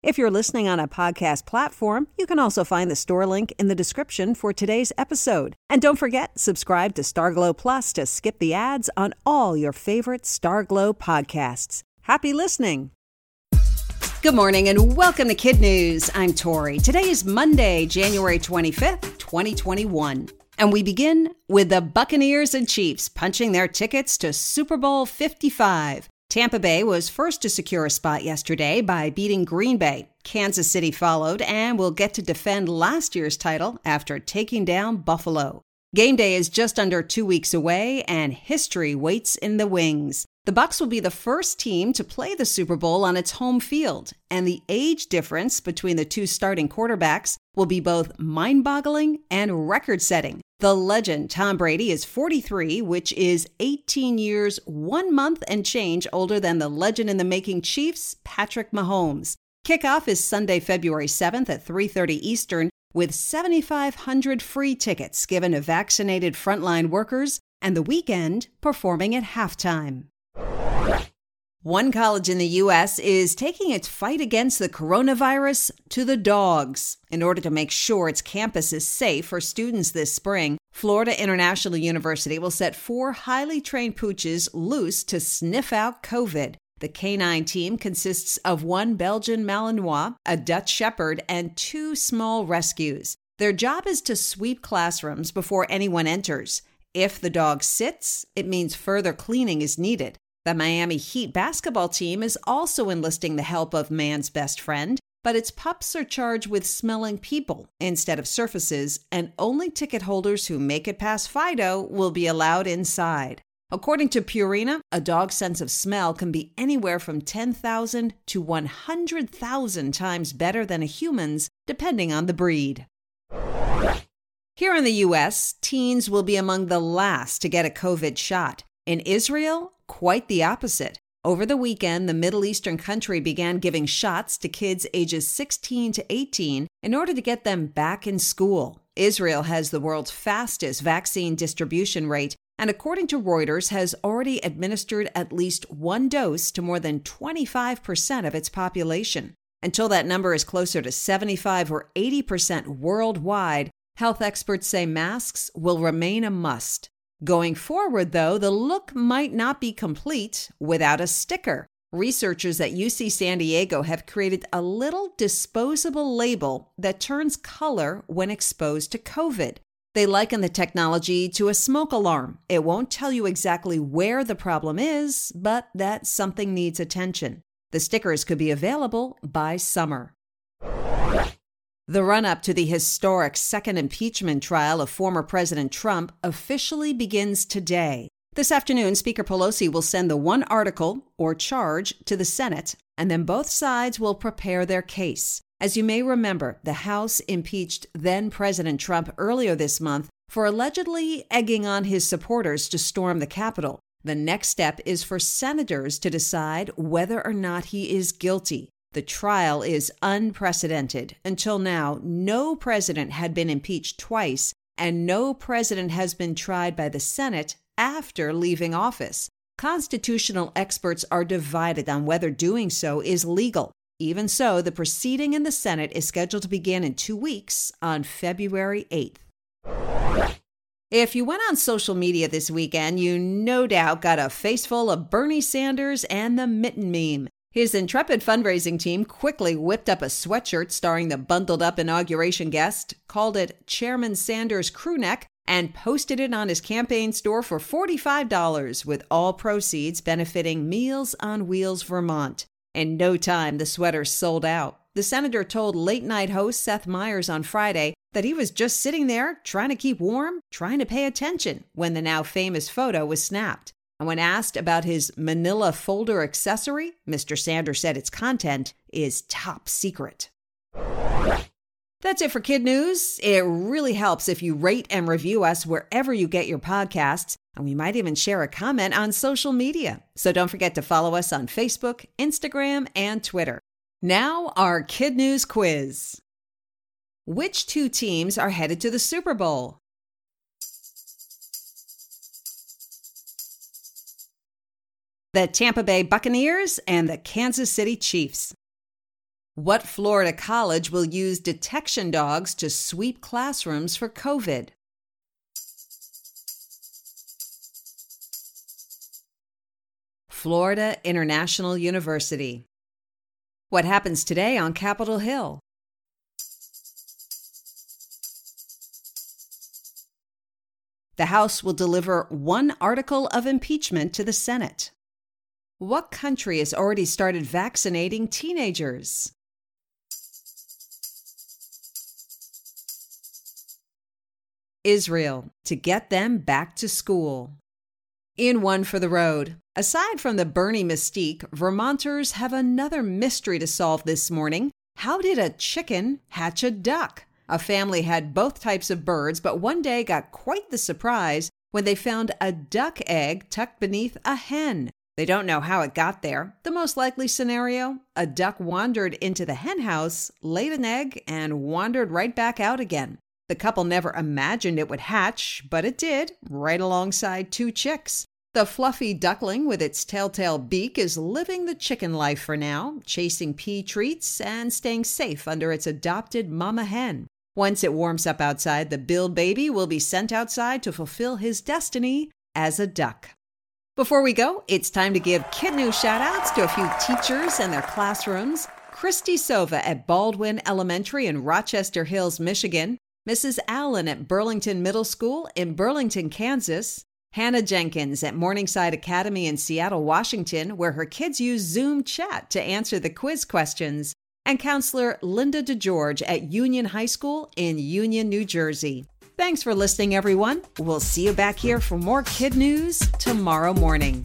If you're listening on a podcast platform, you can also find the store link in the description for today's episode. And don't forget, subscribe to Starglow Plus to skip the ads on all your favorite Starglow podcasts. Happy listening! Good morning and welcome to Kid News. I'm Tori. Today is Monday, January 25th, 2021. And we begin with the Buccaneers and Chiefs punching their tickets to Super Bowl 55. Tampa Bay was first to secure a spot yesterday by beating Green Bay. Kansas City followed and will get to defend last year's title after taking down Buffalo. Game day is just under two weeks away, and history waits in the wings. The Bucs will be the first team to play the Super Bowl on its home field, and the age difference between the two starting quarterbacks will be both mind-boggling and record-setting. The legend Tom Brady is 43, which is 18 years, 1 month and change older than the legend in the making Chiefs, Patrick Mahomes. Kickoff is Sunday, February 7th at 3:30 Eastern with 7,500 free tickets given to vaccinated frontline workers and the Weeknd performing at halftime. One college in the U.S. is taking its fight against the coronavirus to the dogs. In order to make sure its campus is safe for students this spring, Florida International University will set four highly trained pooches loose to sniff out COVID. The canine team consists of one Belgian Malinois, a Dutch Shepherd, and two small rescues. Their job is to sweep classrooms before anyone enters. If the dog sits, it means further cleaning is needed. The Miami Heat basketball team is also enlisting the help of man's best friend, but its pups are charged with smelling people instead of surfaces, and only ticket holders who make it past Fido will be allowed inside. According to Purina, a dog's sense of smell can be anywhere from 10,000 to 100,000 times better than a human's, depending on the breed. Here in the US, teens will be among the last to get a COVID shot. In Israel, quite the opposite. Over the weekend, the Middle Eastern country began giving shots to kids ages 16 to 18 in order to get them back in school. Israel has the world's fastest vaccine distribution rate and according to Reuters, has already administered at least one dose to more than 25% of its population. Until that number is closer to 75 or 80% worldwide, health experts say masks will remain a must. Going forward, though, the look might not be complete without a sticker. Researchers at UC San Diego have created a little disposable label that turns color when exposed to COVID. They liken the technology to a smoke alarm. It won't tell you exactly where the problem is, but that something needs attention. The stickers could be available by summer. The run up to the historic second impeachment trial of former President Trump officially begins today. This afternoon, Speaker Pelosi will send the one article or charge to the Senate, and then both sides will prepare their case. As you may remember, the House impeached then President Trump earlier this month for allegedly egging on his supporters to storm the Capitol. The next step is for senators to decide whether or not he is guilty. The trial is unprecedented. Until now, no president had been impeached twice, and no president has been tried by the Senate after leaving office. Constitutional experts are divided on whether doing so is legal. Even so, the proceeding in the Senate is scheduled to begin in two weeks on February 8th. If you went on social media this weekend, you no doubt got a face full of Bernie Sanders and the mitten meme. His intrepid fundraising team quickly whipped up a sweatshirt starring the bundled up inauguration guest, called it Chairman Sanders Crewneck, and posted it on his campaign store for $45, with all proceeds benefiting Meals on Wheels Vermont. In no time, the sweaters sold out. The senator told late night host Seth Meyers on Friday that he was just sitting there trying to keep warm, trying to pay attention when the now famous photo was snapped. And when asked about his manila folder accessory, Mr. Sanders said its content is top secret. That's it for Kid News. It really helps if you rate and review us wherever you get your podcasts, and we might even share a comment on social media. So don't forget to follow us on Facebook, Instagram, and Twitter. Now, our Kid News quiz. Which two teams are headed to the Super Bowl? The Tampa Bay Buccaneers and the Kansas City Chiefs. What Florida college will use detection dogs to sweep classrooms for COVID? Florida International University. What happens today on Capitol Hill? The House will deliver one article of impeachment to the Senate. What country has already started vaccinating teenagers? Israel to get them back to school. In One for the Road, aside from the Bernie mystique, Vermonters have another mystery to solve this morning. How did a chicken hatch a duck? A family had both types of birds, but one day got quite the surprise when they found a duck egg tucked beneath a hen. They don't know how it got there. The most likely scenario a duck wandered into the hen house, laid an egg, and wandered right back out again. The couple never imagined it would hatch, but it did, right alongside two chicks. The fluffy duckling with its telltale beak is living the chicken life for now, chasing pea treats and staying safe under its adopted mama hen. Once it warms up outside, the Bill baby will be sent outside to fulfill his destiny as a duck. Before we go, it's time to give Kid News shoutouts to a few teachers and their classrooms. Christy Sova at Baldwin Elementary in Rochester Hills, Michigan. Mrs. Allen at Burlington Middle School in Burlington, Kansas, Hannah Jenkins at Morningside Academy in Seattle, Washington, where her kids use Zoom chat to answer the quiz questions, and counselor Linda DeGeorge at Union High School in Union, New Jersey. Thanks for listening, everyone. We'll see you back here for more kid news tomorrow morning.